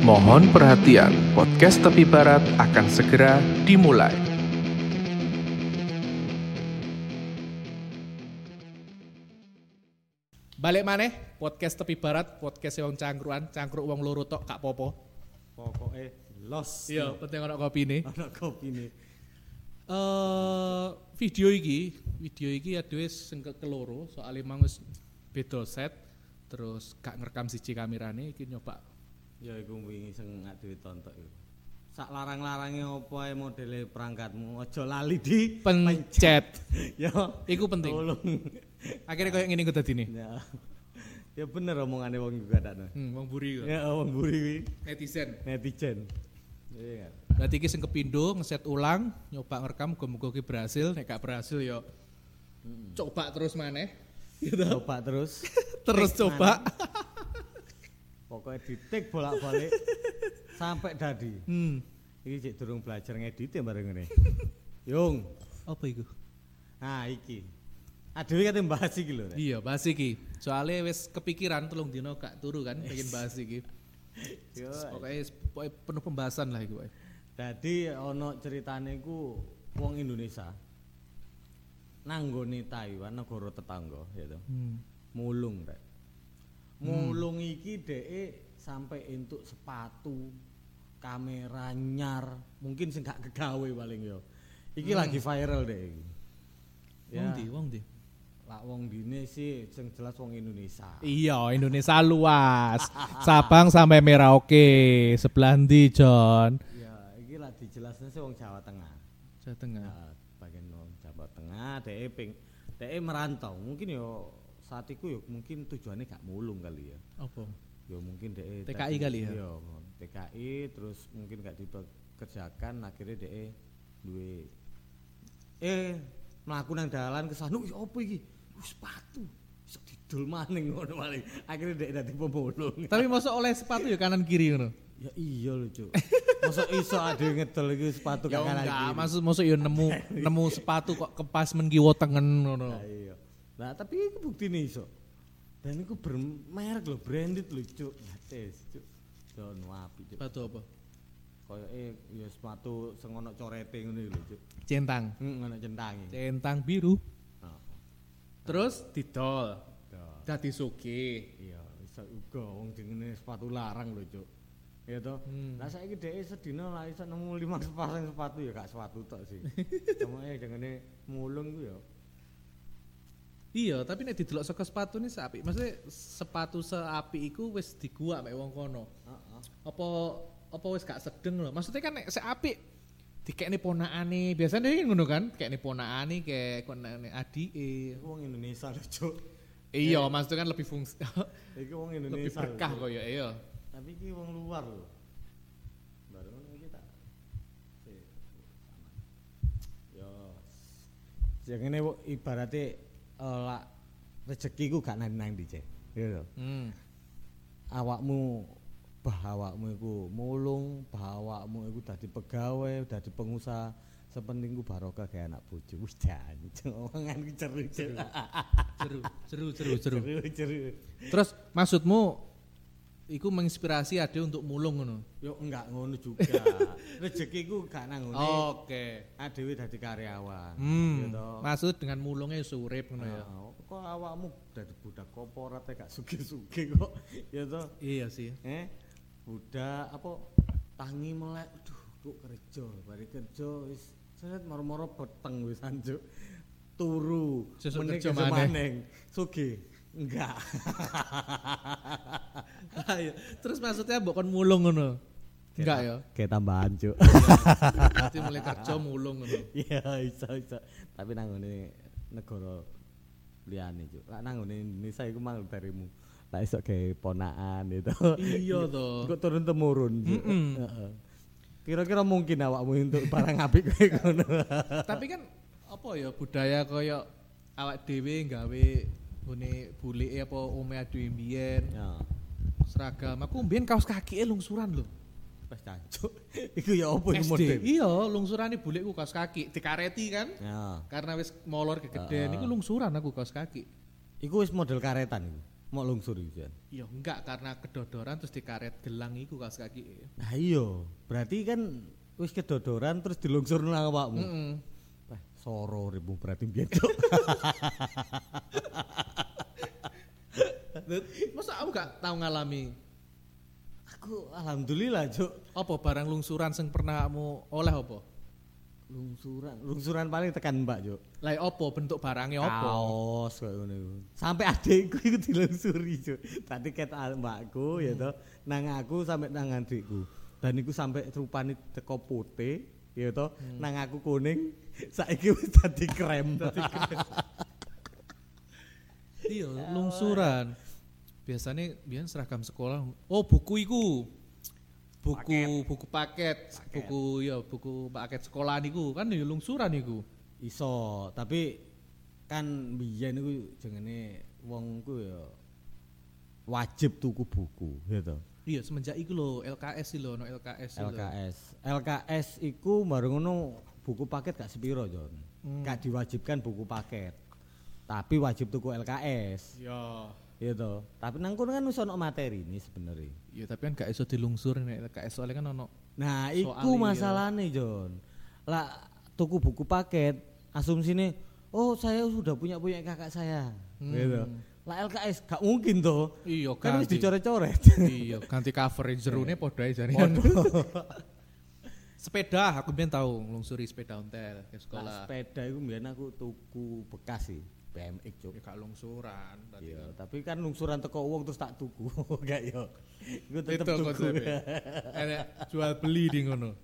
Mohon perhatian, podcast Tepi Barat akan segera dimulai. Balik maneh podcast tepi barat, podcast wong cangkruan, cangkruk wong loro tok gak popo. Pokoknya los. Iya, penting ana kopine. Ana kopi nih. Eh video iki, video iki aduh sing ke keloro, soalnya emang wis beda set, terus gak ngerekam siji kamerane iki nyoba. Ya iku wingi sing adewe tonton iku. Sak larang-larange opo ae modele perangkatmu aja lali di Pencet. ya Iku penting. tolong. Akhirnya koyo ngene iku dadine. Ya. Ya bener omongane wong iku kadane. Hmm, wong buri kok. Ya wong buri kuwi Netizen. netizen. Iya kan. Berarti iki sing kepindo ngeset ulang, nyoba ngerekam muga-muga ki berhasil, nek gak berhasil ya coba terus maneh. Gitu. Coba terus. Terus coba. Pokoknya ditik bolak-balik sampai dadi. Hmm. Iki cek durung belajar ngedit ya bareng ngene. Yung. Apa iku? Nah iki. Adewe kate bahas iki lho. Iya, bahas iki. Soalnya wis kepikiran telung dino gak turu kan pengen bahas iki. Yo. Pokoknya pokoknya penuh pembahasan lah iku. wae. Dadi ana ceritane ku wong Indonesia nanggone Taiwan negara tetangga gitu. Hmm. Mulung rek. Mulung iki dheke sampai entuk sepatu, kamera nyar, mungkin sing gak kegawe paling yo. Iki lagi viral deh iki. Wong ndi, wong ndi? Lah wong dine sih sing jelas wong Indonesia. Iya, Indonesia luas. Sabang sampai Merauke. Sebelah ndi, John? Ya, iki lah dijelasne sih wong Jawa Tengah. Jawa Tengah. Nah, bagian wong Jawa Tengah dhek ping dhek merantau mungkin yo saat itu yo mungkin tujuannya gak mulung kali ya Apa? yo mungkin dhek TKI kali ya? yo TKI terus mungkin gak dipekerjakan akhirnya dhek duwe eh mlaku nang dalan ke sana wis opo iki wis sepatu iso didol maning ngono maling akhirnya dhek dadi pemulung Tapi masuk oleh sepatu ya kanan kiri ngono. ya iya lho cuk masa iso ada yang ngedol iki sepatu Ya kanan enggak, kiri? maksud maksud ya nemu nemu sepatu kok kepas men tengen ngono. Nah, iya. Nah, tapi itu bukti nih iso. Dan itu bermerek loh, branded loh, cuk. Ngates, cuk. Don wapi, cuk. Sepatu apa? Kayak eh ya sepatu sing ono corete ngono lho, cuk. Centang. Hmm, ono centange. Centang biru. Nah, Terus didol. Dadi sugih. Iya, iso uga wong jenenge sepatu larang lho, cuk. Ya toh. Hmm. Lah saiki dhek sedina lah iso nemu 5 sepasang sepatu ya gak sepatu tok sih. Cuma eh jengene mulung ku ya. Iya, tapi nek didelok saka sepatu ini seapi. Maksudnya sepatu seapi iku wis diguak mek wong kono. Heeh. Apa apa wis gak sedeng lho. Maksudnya kan nek seapi dikekne ponakane, biasanya kan ngono kan, kekne ponakane kayak konane adike. Wong Indonesia lho, cuk. Iya, maksudnya kan lebih fungsi Iki wong lebih Indonesia. lho, berkah kok ya, iya. Tapi iki wong luar lho. Baru ngono iki tak. Si, sama. Yo. Sing ngene eh, lak rezeki ku gak nang nang ndi, Cek. Ya lho. Hmm. Awakmu bah awakmu iku mulung, bah awakmu iku dadi pegawai, dadi pengusaha. Sepenting ku barokah kayak anak bojo. Wis jan, omongan ceru, seru, seru, seru. Ceru, ceru. Terus maksudmu iku menginspirasi ade untuk mulung ngono. Yo enggak ngono juga. Rezeki ku gak nang ngene. Oke. adewe dadi karyawan Hmm. gitu. Maksud dengan mulungnya surip ngono ya. Nah, kok awakmu dadi budak korporat e gak sugih-sugih kok ya toh Iya sih. eh budak apa tangi melek aduh kok kerja bari kerja wis set moro-moro peteng wis anjuk turu Sesuk kerja maneh. sugih enggak Ayo. Terus maksudnya kon mulung ngono. Enggak ya. kayak tambahan cuk Berarti mulai kerja mulung ngono. iya iso iso tapi nang ngene negara liyane cuk lak nang ngene Indonesia iku mang darimu lak iso kayak ponakan itu Iya toh. kok turun temurun. Heeh. kira-kira mungkin awakmu untuk barang apik kayak ngono Tapi kan apa ya budaya kaya awak dhewe gawe ngene bulike apa ome adewe mbiyen ya seragam. Aku mbiyen kaos kaki lungsuran lho. wis cancuk iku ya opo SD. model Iya, lungsurane bulikku kaos kaki, dikareti kan. ya Karena wis molor kegedean iku lungsuran aku kaos kaki. iku wis model karetan iku mau lungsur iki Jan. Ya enggak karena kedodoran terus dikaret gelang iku kaos kaki. Nah iya, berarti kan wis kedodoran terus dilungsur nang awakmu. Heeh. Wah, soro ribu berarti Cuk. Masa kamu gak tahu ngalami Aku alhamdulillah, Cuk. apa barang lungsuran sing pernah kamu oleh apa? Lungsuran, lungsuran paling tekan Mbak, Cuk. Lah apa bentuk barangnya apa? Kaos kayak ngono iku. Sampai adikku iku dilungsuri, Cuk. Tadi ket mbakku ya toh, nang aku sampai nang adikku. Dan iku sampai rupane teko putih, ya toh, nang aku kuning, saiki wis dadi krem. Iya, lungsuran. Biasanya biar seragam sekolah. Oh, buku iku. Buku buku paket, buku ya buku paket sekolah niku kan ya lungsuran niku. Iso, tapi kan biyen iku jenenge wong ku ya wajib tuku buku, ya toh. Iya, semenjak iku lho LKS lho, no LKS lho. LKS. LKS iku bareng ngono buku paket gak sepiro, Jon. Hmm. Gak diwajibkan buku paket. Tapi wajib tuku LKS. Ya. Iya toh. Tapi nang kono kan wis ono materi ini sebenarnya. Iya, tapi kan gak iso dilungsur nek LKS soalnya kan ono Nah, iku iya. masalahnya, Jon. Lah tuku buku paket, asumsine oh saya sudah punya punya kakak saya. Hmm. Gitu. Lah LKS gak mungkin toh. Iya, Kan ganti. dicoret-coret. iya, ganti cover jerune padha ae jare. sepeda, aku biyen tahu nglungsuri sepeda ontel ke Lah sekolah. sepeda iku mbiyen aku tuku bekas sih, BMX, Cuk. Ya gak lungsuran tadi. Iya, tapi kan lungsuran teko uang terus tak tuku. Enggak yo. Iku tetep Itu tuku. konsepnya. Enak jual beli di ngono.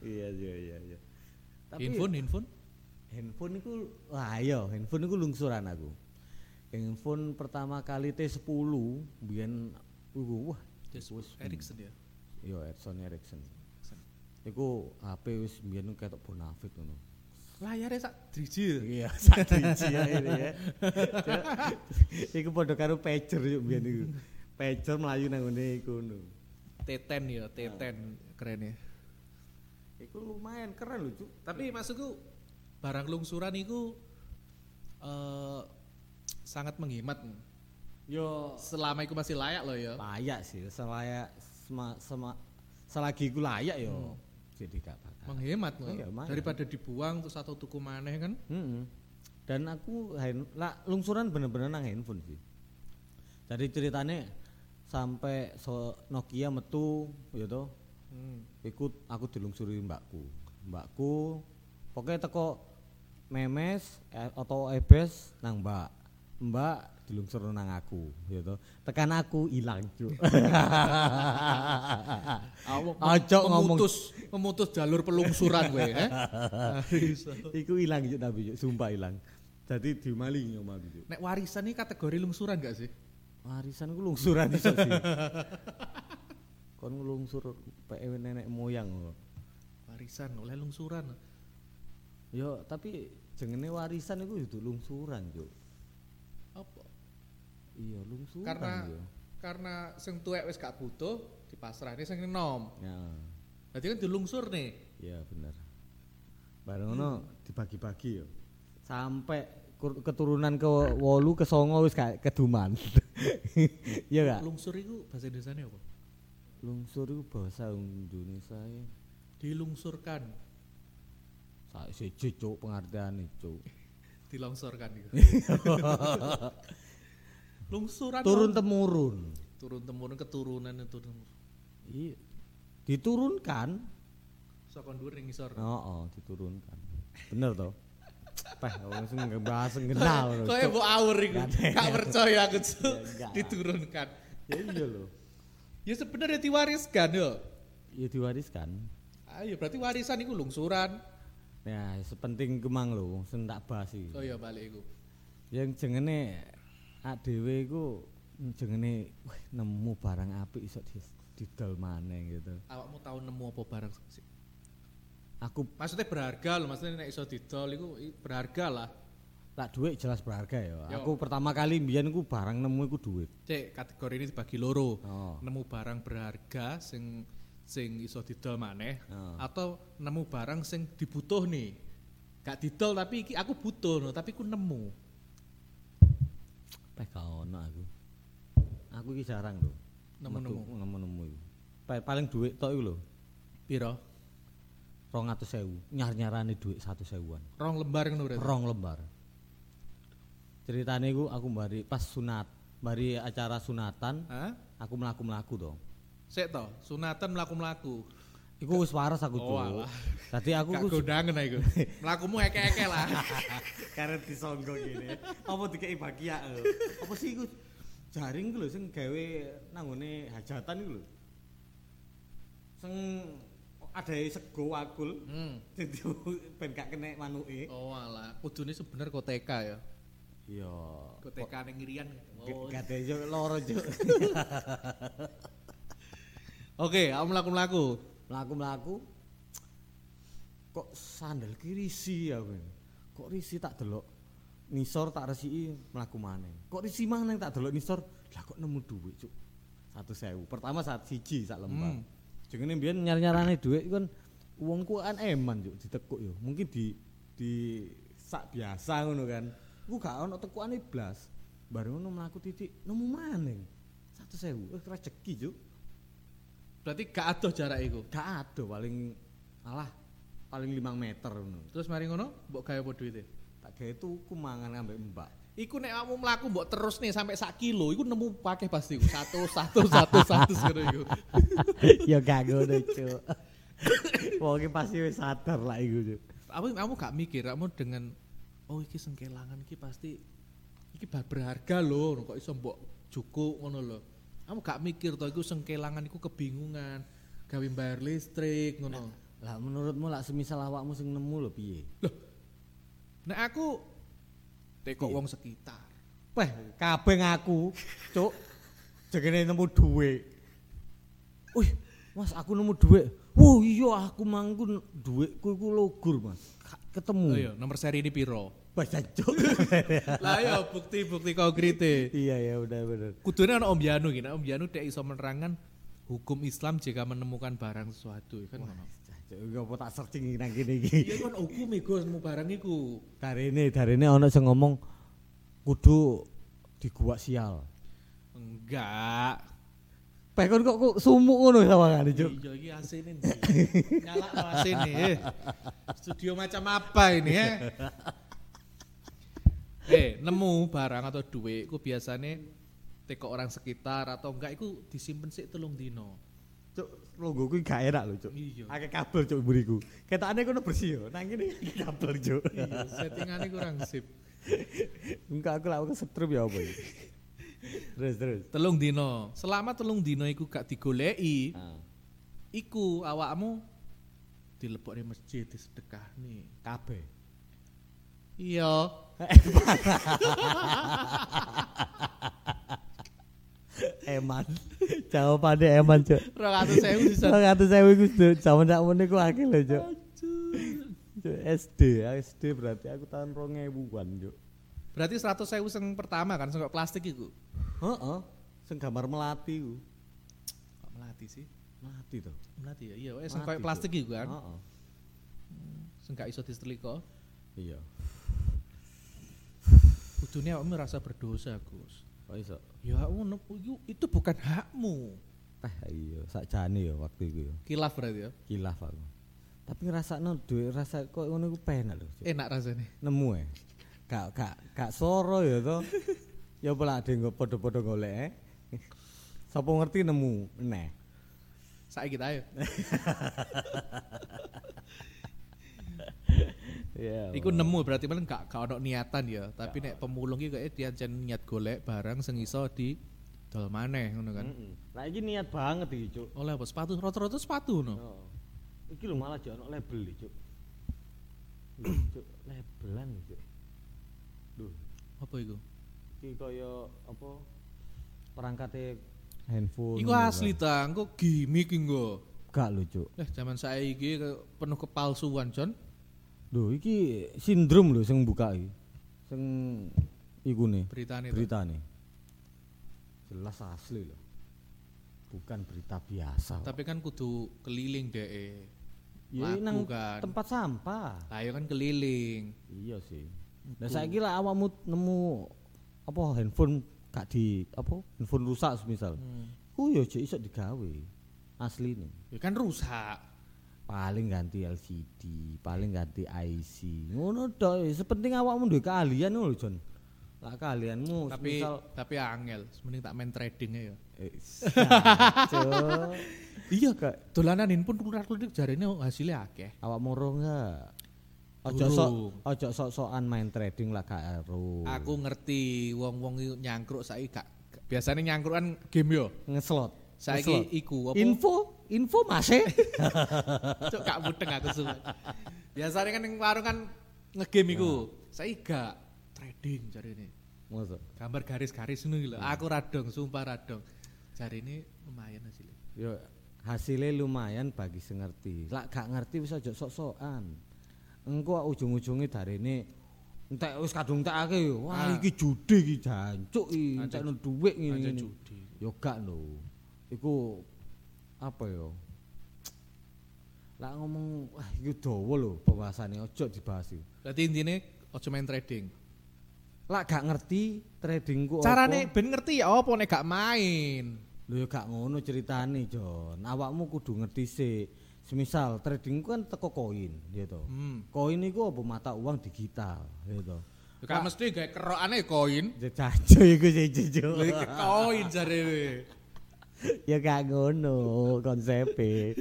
iya, iya, iya, iya. Tapi Handphone, handphone. handphone iku wah iya, handphone iku lungsuran aku. Handphone pertama kali T10 biyen wah wis Ericsson ya. Iya, Sony Ericsson. Iku HP wis biyen ketok bonafit ngono. Layarnya sak driji. Iya, sak driji ya ini ya. iku padha karo pager yo biyen iku. Pager mlayu nang ngene iku ngono. T10 ya, T10 keren ya. Iku lumayan keren lho, Cuk. Tapi maksudku barang lungsuran itu eh sangat menghemat. Yo Selama itu masih layak loh ya. layak sih, selayak sema, sema, selagi iku layak yo. Jadi gak bakal. Menghemat loh. Iya. Daripada dibuang terus atau tuku maneh kan. Mm-mm. Dan aku hand, lah, lungsuran bener-bener nang handphone sih. Jadi ceritanya sampai so, Nokia metu ya toh, Hmm. ikut aku dilungsuri mbakku. Mbakku pokoknya teko memes eh, atau ebes nang mbak. Mbak dilungsur nang aku toh. Tekan aku ilang, Cuk. Ojo ngomong. memutus memutus jalur pelungsuran gue ya. Iku ilang Cuk tapi Cuk, sumpah ilang. Jadi dimaling yo aku Cuk. Nek warisan ini kategori lungsuran gak sih? Warisan ku lungsuran iso sih. Kon ngelungsur PE nenek moyang lho. Warisan oleh lungsuran. Yo, tapi jengene warisan iku itu lungsuran, Cuk. Iya, lungsuran Karena yo. karena sing tuwek wis gak butuh dipasrahne sing enom. Ya, Berarti kan dilungsur nih. iya bener. Bareng ngono dibagi-bagi yo. Sampai keturunan ke wolu ke songo wis gak keduman. Iya gak? Lungsur itu bahasa Indonesia apa? Lungsur iku bahasa Indonesia ya. Dilungsurkan, Sak siji cuk pengertiane cuk. dilongsorkan gitu. Lungsuran Turun dong. temurun. turun temurun keturunan turun Iya. Diturunkan. saka dhuwur ning ngisor. Oh, oh, diturunkan. Bener toh? Peh, langsung nggak bahas kenal. loh, Kok mbok awur iku. Gak ada. Gak percaya aku Cuk. Ya, enggak. Diturunkan. Ya iya loh. Ya sebenarnya diwariskan yo. Ya diwariskan. Ayo berarti warisan iku lungsuran. Ya, sepenting kemang lho, sing tak bahas iki. Oh iya balik iku. Yang jengene dhewe iku jengene wah nemu barang apik iso di didol maneh gitu. Awakmu tahu nemu apa barang sih? Aku Maksudnya berharga loh, maksudnya nek iso didol iku berharga lah. tak duit jelas berharga ya. Yo. Aku pertama kali mbiyen iku barang nemu iku duit. Cek kategori ini dibagi loro. Oh. Nemu barang berharga sing sing iso didol maneh Oh. atau nemu barang sing dibutuh nih. Gak didol tapi iki aku butuh no, tapi aku nemu. Peh gak ono aku. Aku iki jarang lho. Nemu-nemu. Nemu-nemu. Pa- Paling dhuwit tok iku lho. Piro? 200.000. Nyar-nyarane dhuwit 100.000-an. Rong lembar ngono berarti. Rong lembar. Ceritane iku aku bari pas sunat, bari acara sunatan, Hah? aku mlaku-mlaku to. Sik to, sunatan mlaku-mlaku. Iku wis waras aku Oh, tuh. alah. Tadi aku Gak ku kondangan iku. Mlakumu eke-eke lah. karena disonggo gini. Apa dikei bakia? Apa sih iku jaring ku lho sing gawe nanggone hajatan iku lho. Sing ada sego wakul. Hmm. Jadi ben gak kena manuke. Oh alah, kudune sebener koteka ya. Iya. Koteka ning ngirian. Oh. Gak ada yo loro juk. Oke, aku mlaku-mlaku. Mlaku-mlaku kok sandal ki risi aku. Kok risi tak delok nisor tak resiki mlaku maneh. Kok risi maneh tak delok nisor, lah kok nemu duit, Cuk. 100.000. Pertama saat siji sak lembar. Hmm. Jengene mbiyen nyar-nyarane duit kan wong ku kan eman, Cuk, ditekuk yo. Mungkin di di sak biasa ngono kan. Ku gak ono tekukane blas. Baru ngono mlaku titik nemu maneh. 100.000. Wis rezeki, Cuk. Berarti gak adoh jarak iku. Gak ada paling alah paling 5 meter ngono. Terus mari ngono, mbok gawe apa duite? Tak gawe tuku mangan ambek Mbak. Iku nek kamu mlaku mbok terus nih sampai sak kilo, iku nemu pakai pasti iku. Satu, satu, satu, satu ngono iku. ya gak ngono, Cuk. Wong iki pasti wis sadar lah iku, Cuk. Kamu kamu gak mikir kamu dengan oh iki sengkelangan iki pasti iki berharga loh kok iso mbok cukup ngono lho. Kamu gak mikir to iku sengkelangan iku kebingungan gawe bayar listrik ngono. Lah menurutmu lah semisal awakmu sing nemu lho piye? Nek aku tekok Iya. wong sekitar. Weh, kabeh ngaku, Cuk. Jegene nemu dhuwit. Wih, Mas aku nemu dhuwit. Wah, iya aku mangkun dhuwitku iku logur, Mas. Ketemu. Oh iya, nomor seri ini piro? Baca Cuk. Lah ya bukti-bukti konkrete. iya ya udah bener. Kudune ana Om Yanu gini, Om Yanu dek iso menerangkan hukum Islam jika menemukan barang sesuatu kan ngono. Apa tak searching nang kene iki. Iya kan hukum iku barang iku. Darene, darene ana sing ngomong kudu diguak sial. Enggak. Peh kon kok, kok sumuk ngono sawangane, Cuk. Iya iki AC ini. Nyala AC ini. eh. Studio macam apa ini ya? Eh, nemu barang atau duit iku biasanya teko orang sekitar atau enggak iku disimpen sik telung dino. Cuk, logo kuwi gak enak lho, Cuk. Iya. Akeh kabel Cuk mburiku. Ketane kono bersih yo. Nang kene kabel, Cuk. Iya, settingannya kurang sip. Enggak aku lak kesetrum ya apa iki. Terus terus. Telung dino. Selama telung dino iku gak digoleki, Nah, iku awakmu dilebokne masjid disedekah nih. kabeh. Iya. Eman. Jawabane eman, Cuk. 200.000 bisa. Lah kata saya iku zaman sak meneh ku akeh lho, Cuk. Cuk, SD, SD berarti aku tahun 2000-an, Cuk. Berarti 100.000 sing pertama kan sing plastik iku. Heeh. Sing gambar melati ku. Kok melati sih? Melati to. Melati ya. Iya, sing Melati, koyo plastik Cuk. iku kan. Heeh. Sing gak iso disetrika. Iya. Kudune awakmu merasa berdosa, Gus. Kok iso? Ya iku- itu bukan hakmu. Teh iya, sakjane ya waktu iku ya. Kilaf berarti ya. Kilaf aku. Tapi ngrasakno duwe rasa kok ngono iku penak lho. Enak rasanya. Nemu e. Gak gak gak soro ya to. ya pola ade nggo padha-padha golek. eh. Sapa ngerti nemu neh. Saiki kita ayo. Iya. Iku nemu berarti paling gak gak ono niatan ya, tapi nek pemulung iki kayaknya diancen niat golek barang sing iso di dol maneh ngono kan. Heeh. Nah iki niat banget iki, Cuk. Oleh apa sepatu rata-rata sepatu no. Oh. Iki lho malah jek ono label iki, Cuk. Cuk, labelan iki, Cuk. Duh, Apa iku? iki kaya apa perangkate handphone. Iku asli ta, engko gimmick engko. Gak lho, Cuk. Eh zaman saiki ke- penuh kepalsuan, John. Duh, iki sindrom lho sing buka iki. Sing iku nih, Beritane beritane. Jelas asli lho. Bukan berita biasa. Tapi kan kudu keliling deh. Ya nang kan. tempat sampah. Ayo kan keliling. Iya sih. Nah saiki lah awakmu nemu apa handphone gak di apa handphone rusak semisal. Hmm. Ku yo jek iso digawe. Asline. Ya kan rusak. Paling ganti LCD, paling ganti IC. Ngono tok, sepenting awakmu duwe keahlian ngono lho, Jon. Lah keahlianmu Tapi semisal tapi angel, mending tak main tradingnya ya. eh. Iya kak. Dolanan handphone klurak-klurik jarine hasilnya akeh. awakmu ro enggak? Ojo sok ojo sok-sokan main trading lah gak ero. Aku ngerti wong-wong nyangkruk saiki gak biasanya nyangkruk kan game yo. ngeslot. Saiki iku apa? info, info masih. Cuk gak mudeng aku suwe. Biasanya kan ning warung kan ngegame iku. Saiki gak trading jarine. Masa? Gambar garis-garis ngono iki lho. Aku radong, sumpah radong. Jarine lumayan hasilnya. Yo hasilnya lumayan bagi sing ngerti. Lah gak ngerti wis aja sok-sokan. Engko ujung-ujungnya darene entek wis kadung entekake yo. Wah Ah. iki judi iki jancuk iki, entekno dhuwit ngene. judi. Yo gak lho. Iku apa yo? Lah ngomong wah iki dawa lho pembahasannya ojo dibahas iki. Berarti intine aja main trading. Lah gak ngerti trading ku Carane apa. ben ngerti ya apa nek gak main. Lho ya gak ngono ceritane, Jon. Awakmu kudu ngerti sih. Semisal trading ku kan teko koin, gitu. Hmm. Koin iku apa mata uang digital, gitu. Kan mesti gawe kerokane koin. Jajajo iku sih jujur. Lha koin jarene. ya gak ngono konsepe.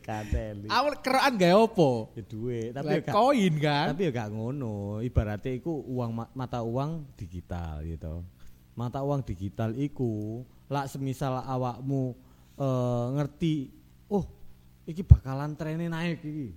Kateli. Awal apa? Ya duit, tapi Lah ya gak koin kan. tapi ya gak ngono. Ibaratnya iku uang ma- mata uang digital gitu. Mata uang digital iku lak semisal awakmu eh, ngerti, oh iki bakalan trennya naik iki.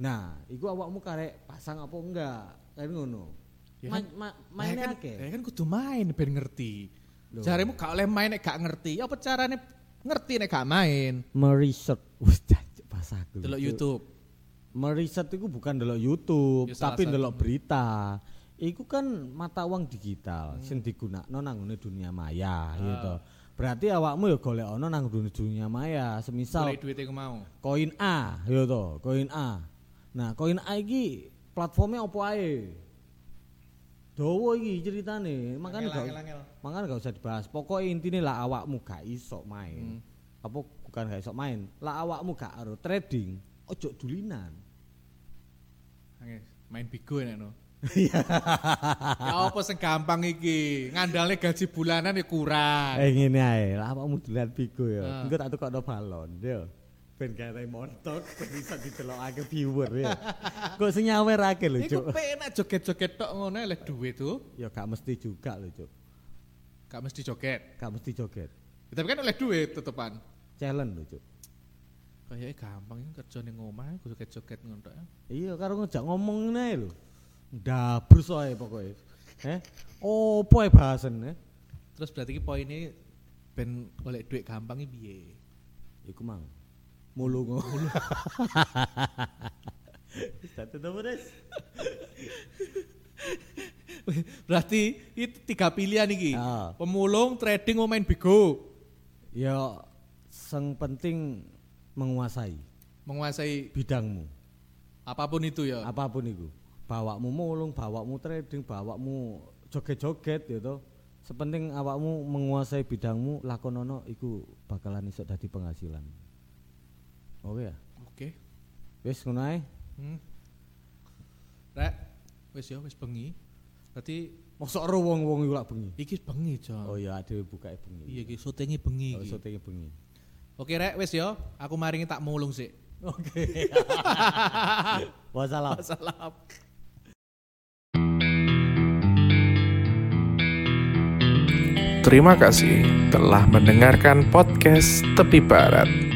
Nah, iku awakmu karek pasang apa enggak? Kan ngono. Ya Ma- kan- ma- Ya mainnya kan, akeh. ya kan kudu main ben ngerti. Jaremu gak oleh main nek gak ngerti. Apa carane ngerti nek gak main? Meriset. Wis bahasa aku. Delok. YouTube. Meriset itu bukan delok YouTube, Ya, tapi delok berita. Iku kan mata uang digital sing digunakno nang dunia maya gitu. Berarti awakmu ya golek ono nang dunia, dunia maya, semisal Golek mau. koin A, ya to, koin A. Nah, koin A iki platformnya opo ae? Dawa iki ceritane, makanya gak makanya gak usah dibahas. Pokoknya intinya lah awakmu gak iso main. Apa bukan gak iso main? Lah awakmu gak aro trading, ojo dulinan. Main bigo nek no. ya apa sing gampang iki? Ngandalne gaji bulanan ya kurang. Eh ngene ae, lah awakmu dulinan bigo ya. Ah. Engko tak tukokno balon, yo. Ben kare montok ben iso didelokake viewer ya. Kok sing nyawerake lho, Iku Cuk. penak joget-joget tok ngono lek duit tuh. Ya gak mesti juga lho, Cuk. Gak mesti joget. Gak mesti joget. Ya, Tapi kan oleh duit tetepan. Challenge lho, Cuk. Kayaknya gampang ini kerja ning omah iku joget-joget ngono tok. ya. Iya, karo ngejak ngomong ngene ae lho. Ndabrus ae pokoke. Eh, opo ae bahasan eh? Terus berarti ki poinnya ben oleh duit gampang iki piye? Iku mang. Mulung. Mulung. Satu nomor des. Berarti itu tiga pilihan iki. Ah. Pemulung, trading, mau main bigo. Ya sing penting menguasai Menguasai bidangmu. apa pun itu ya. Apa pun itu. Bawakmu mulung, bawakmu trading, bawakmu joget-joget gitu. Sepenting awakmu menguasai bidangmu, lakonono iku bakalan iso dadi penghasilan. Oke ya. Oke. Wis ngono ae. Hmm. Rek, wis ya wis bengi. Berarti Mosok ro wong-wong iku lak bengi. iki bengi, Jon. Oh iya, dhewe bukae bengi. Iya iki syutinge bengi Oh, iki. syutingnya bengi. Oke, Rek, wis ya. Aku maringi tak mulung sik. Oke. Wassalam. Salam. Terima kasih telah mendengarkan podcast Tepi Barat.